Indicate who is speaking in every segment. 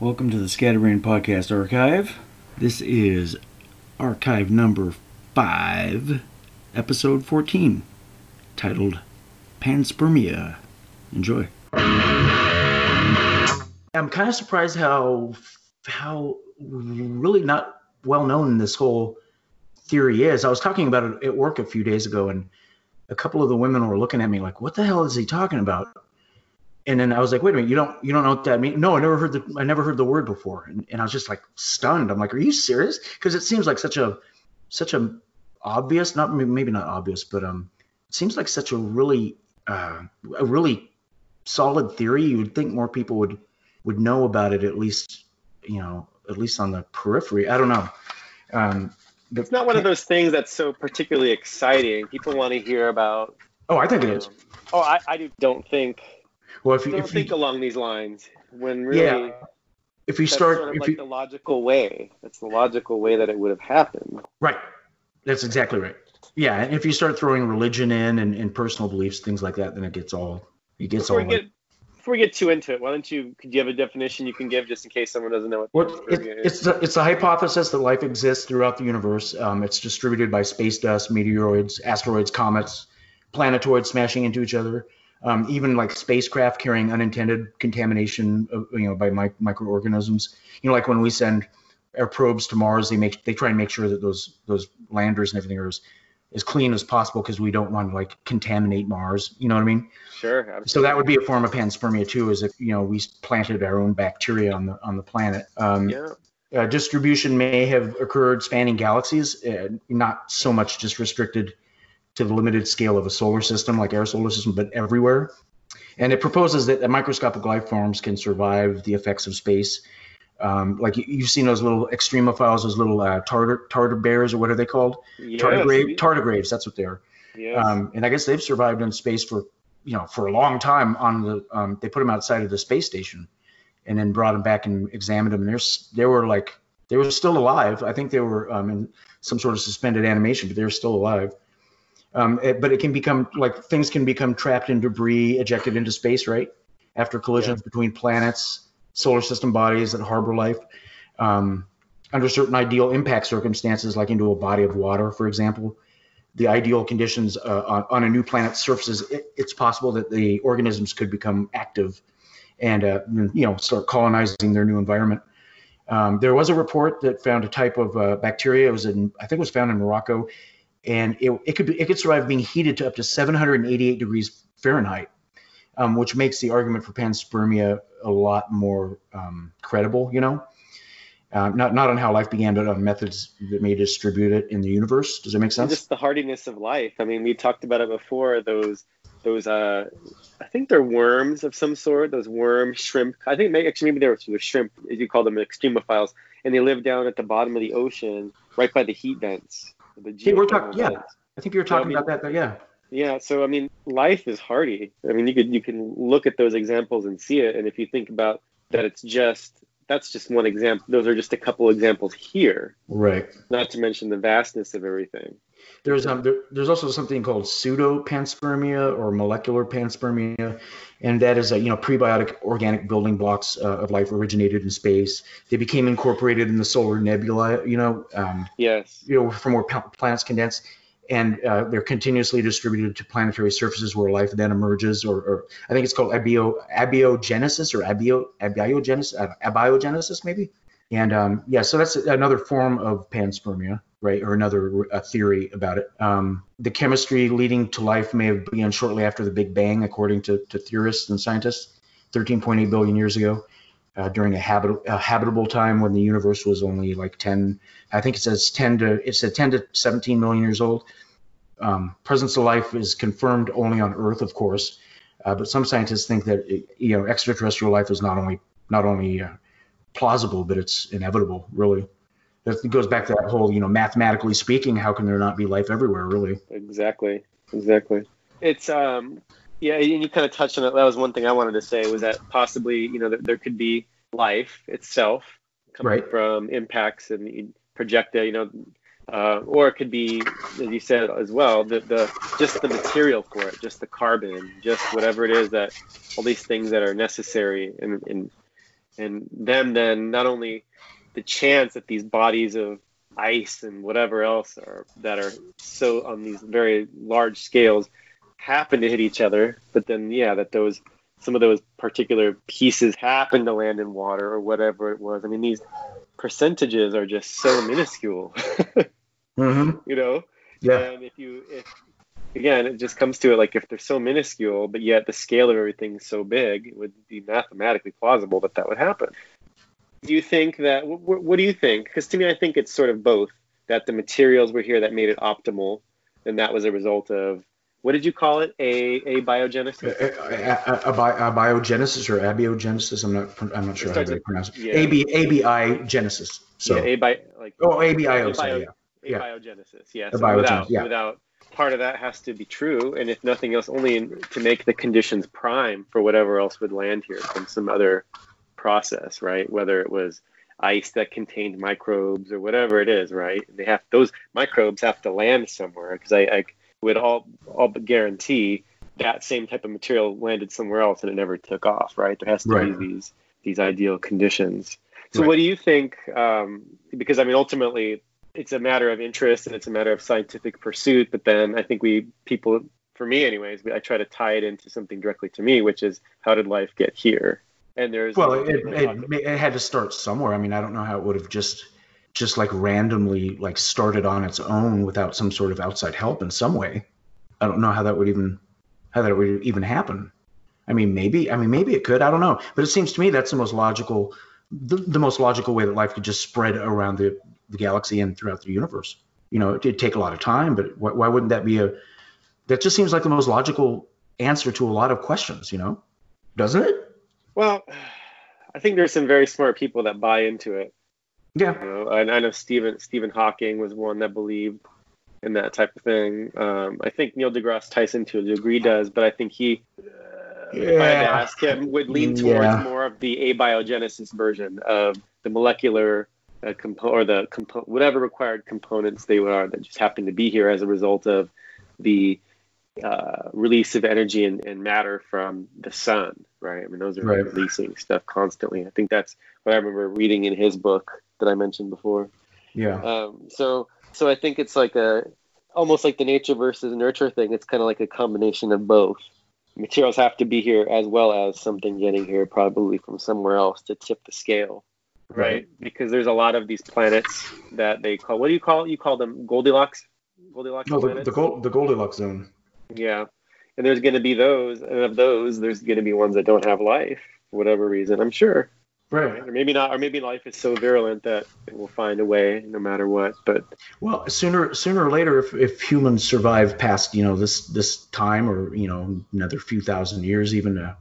Speaker 1: Welcome to the Scatterbrain Podcast Archive. This is archive number 5, episode 14, titled Panspermia. Enjoy. I'm kind of surprised how how really not well known this whole theory is. I was talking about it at work a few days ago, and a couple of the women were looking at me like, "What the hell is he talking about?" And then I was like, "Wait a minute, you don't you don't know what that means?" No, I never heard the I never heard the word before, and, and I was just like stunned. I'm like, "Are you serious?" Because it seems like such a such a obvious, not maybe not obvious, but um, it seems like such a really uh, a really solid theory. You would think more people would would know about it at least, you know, at least on the periphery. I don't know. Um, the,
Speaker 2: It's not one of those things that's so particularly exciting. People want to hear about.
Speaker 1: Oh, I think it is.
Speaker 2: um, Oh, I, I do, don't think
Speaker 1: Well, if you if
Speaker 2: think
Speaker 1: you,
Speaker 2: along these lines. When really,
Speaker 1: yeah, if you start
Speaker 2: sort of
Speaker 1: if
Speaker 2: like
Speaker 1: you
Speaker 2: the logical way. That's the logical way that it would have happened.
Speaker 1: right, that's exactly right. Yeah, and if you start throwing religion in and, and personal beliefs, things like that, then it gets all it gets
Speaker 2: Before
Speaker 1: all.
Speaker 2: we get before we get too into it, why don't you? Could you have a definition you can give just in case someone doesn't know what?
Speaker 1: Well, it, it's the, it's the hypothesis that life exists throughout the universe. Um, it's distributed by space dust, meteoroids, asteroids, comets, planetoids smashing into each other. Um, even like spacecraft carrying unintended contamination, of, you know, by mi- microorganisms. You know, like when we send our probes to Mars, they make they try and make sure that those those landers and everything are as, as clean as possible because we don't want to like contaminate Mars. You know what I mean?
Speaker 2: Sure. Absolutely.
Speaker 1: So that would be a form of panspermia too, is if you know we planted our own bacteria on the on the planet. Um,
Speaker 2: Yeah.
Speaker 1: uh, distribution may have occurred spanning galaxies, uh, not so much just restricted to the limited scale of a solar system like our solar system, but everywhere. And it proposes that microscopic life forms can survive the effects of space. Um, like you- you've seen those little extremophiles, those little uh, tartar tartar bears, or what are they called?
Speaker 2: Yes.
Speaker 1: Tardigrade, tardigrades. That's what they are.
Speaker 2: Yes.
Speaker 1: Um, and I guess they've survived in space for you know for a long time. On the um, they put them outside of the space station, and then brought them back and examined them. And they're they were like they were still alive. I think they were um, in some sort of suspended animation, but they were still alive. Um, it- but it can become like things can become trapped in debris, ejected into space, right? After collisions between planets, solar system bodies that harbor life. Um, under certain ideal impact circumstances, like into a body of water, for example, the ideal conditions uh, on, on a new planet's surfaces, it, it's possible that the organisms could become active and uh, you know start colonizing their new environment. Um, there was a report that found a type of uh, bacteria. It was in, I think, it was found in Morocco, and it, it could be, it could survive being heated to up to 788 degrees Fahrenheit, um, which makes the argument for panspermia a lot more um, credible. You know, uh, not not on how life began, but on methods that may distribute it in the universe. Does that make
Speaker 2: And
Speaker 1: sense?
Speaker 2: just the hardiness of life. I mean, we talked about it before. Those, those, uh, I think they're worms of some sort. Those worm shrimp. I think may, actually maybe they're they're shrimp, as you call them, extremophiles, and they live down at the bottom of the ocean, right by the heat vents. The
Speaker 1: Hey, we're talking- yeah. I think you were
Speaker 2: So, I
Speaker 1: talking
Speaker 2: mean-
Speaker 1: about that. Yeah.
Speaker 2: Yeah. So I mean, life is hardy. I mean, you could you can look at those examples and see it, and if you think about that, it's just that's just one example. Those are just a couple examples here.
Speaker 1: Right.
Speaker 2: Not to mention the vastness of everything.
Speaker 1: There's um there, there's also something called pseudo panspermia or molecular panspermia, and that is a you know prebiotic organic building blocks uh, of life originated in space. They became incorporated in the solar nebula. You know, um,
Speaker 2: Yes.
Speaker 1: you know from where planets condense, and uh, they're continuously distributed to planetary surfaces where life then emerges. Or, or I think it's called abio abiogenesis or abio abiogenesis uh, abiogenesis maybe. And um, yeah, so that's another form of panspermia, right? Or another theory about it. Um, the chemistry leading to life may have begun shortly after the Big Bang, according to, to theorists and scientists, 13.8 billion years ago, uh, during a, habit, a habitable time when the universe was only like 10. I think it says 10 to it said 10 to 17 million years old. Um, presence of life is confirmed only on Earth, of course, uh, but some scientists think that you know extraterrestrial life is not only not only uh, plausible, but it's inevitable. Really, that goes back to that whole you know mathematically speaking, how can there not be life everywhere? Really,
Speaker 2: Exactly. Exactly. It's um yeah, and you kind of touched on it. That was one thing I wanted to say was that possibly you know there could be life itself coming
Speaker 1: Right.
Speaker 2: from impacts and projecta, you know, uh, or it could be, as you said as well, the, the just the material for it, just the carbon, just whatever it is that all these things that are necessary and in and them then not only the chance that these bodies of ice and whatever else are that are so on these very large scales happen to hit each other, but then yeah, that those some of those particular pieces happen to land in water or whatever it was. I mean, these percentages are just so minuscule.
Speaker 1: mm-hmm.
Speaker 2: You know.
Speaker 1: Yeah.
Speaker 2: And if you if again, it just comes to it like if they're so minuscule, but yet the scale of everything's so big, it would be mathematically plausible that that would happen. Do you think that? What, what do you think? Because to me, I think it's sort of both. That the materials were here that made it optimal, and that was a result of what did you call it? A abiogenesis.
Speaker 1: A, a, a, a, biogenesis or abiogenesis. I'm not. I'm not sure how to pronounce it.
Speaker 2: Yeah.
Speaker 1: AB abi genesis. So
Speaker 2: yeah, abi, like
Speaker 1: oh abio.
Speaker 2: Sorry,
Speaker 1: yeah.
Speaker 2: Abiogenesis. Yeah.
Speaker 1: A
Speaker 2: So
Speaker 1: biogenesis,
Speaker 2: without
Speaker 1: yeah.
Speaker 2: without part of that has to be true, and if nothing else, only in, to make the conditions prime for whatever else would land here from some other process, right? Whether it was ice that contained microbes or whatever it is, right? They have those microbes have to land somewhere because I, I would all all but guarantee that same type of material landed somewhere else and it never took off, right? There has to
Speaker 1: Right.
Speaker 2: be these these ideal conditions. So
Speaker 1: Right.
Speaker 2: what do you think? Um, because I mean, ultimately, it's a matter of interest and it's a matter of scientific pursuit. But then I think we people, for me, anyways, I try to tie it into something directly to me, which is how did life get here? And there's
Speaker 1: Well, it, it, it had to start somewhere. I mean, I don't know how it would have just just like randomly like started on its own without some sort of outside help in some way. I don't know how that would even how that would even happen. I mean, maybe I mean maybe it could. I don't know, but it seems to me that's the most logical the, the most logical way that life could just spread around the the galaxy and throughout the universe. You know, it did take a lot of time, but why, why wouldn't that be a that just seems like the most logical answer to a lot of questions, you know? Doesn't it?
Speaker 2: Well, I think there's some very smart people that buy into it.
Speaker 1: Yeah.
Speaker 2: You know, and I know Stephen Stephen Hawking was one that believed in that type of thing. Um, I think Neil deGrasse Tyson to a degree does, but I think he, uh, if I had to ask him, would lean towards
Speaker 1: Yeah.
Speaker 2: more of the abiogenesis version of the molecular uh, compo- or the compo- whatever required components they are that just happen to be here as a result of the uh, release of energy and, and matter from the sun, right? I mean, those are
Speaker 1: Right.
Speaker 2: releasing stuff constantly. I think that's what I remember reading in his book that I mentioned before.
Speaker 1: Yeah.
Speaker 2: Um, so, so I think it's like a almost like the nature versus nurture thing. It's kind of like a combination of both. Materials have to be here as well as something getting here, probably from somewhere else to tip the scale, right? Because there's a lot of these planets that they call. What do you call? You call them Goldilocks. Goldilocks
Speaker 1: No, the, the, Gold, the Goldilocks zone.
Speaker 2: Yeah. And there's going to be those, and of those, there's going to be ones that don't have life for whatever reason, I'm sure.
Speaker 1: Right.
Speaker 2: Or maybe not, or maybe life is so virulent that it will find a way no matter what. But
Speaker 1: Well, sooner sooner or later, if, if humans survive past you know this this time or you know another few thousand years, even uh,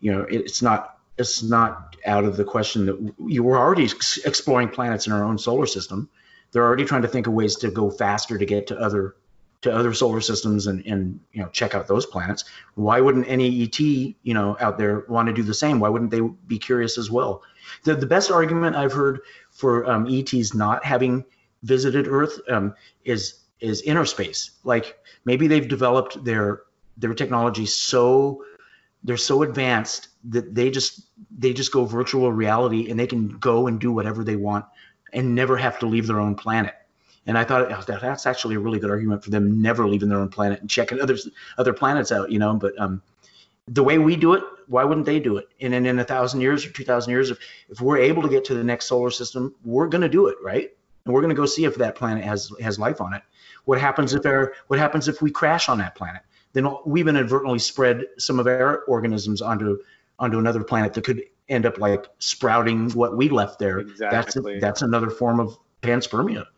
Speaker 1: you know it, it's not it's not out of the question that you were already exploring planets in our own solar system. They're already trying to think of ways to go faster to get to other to other solar systems and and you know check out those planets. Why wouldn't any ET you know out there want to do the same? Why wouldn't they be curious as well? The the best argument I've heard for um, ETs not having visited Earth um, is is inner space. Like maybe they've developed their their technology so they're so advanced that they just they just go virtual reality and they can go and do whatever they want and never have to leave their own planet. And I thought oh, that's actually a really good argument for them never leaving their own planet and checking other other planets out, you know. But um, the way we do it, why wouldn't they do it? And then in a thousand years or two thousand years, if if we're able to get to the next solar system, we're going to do it, right? And we're going to go see if that planet has has life on it. What happens if our what happens if we crash on that planet? Then we've inadvertently spread some of our organisms onto onto another planet that could end up like sprouting what we left there.
Speaker 2: Exactly.
Speaker 1: That's that's another form of panspermia.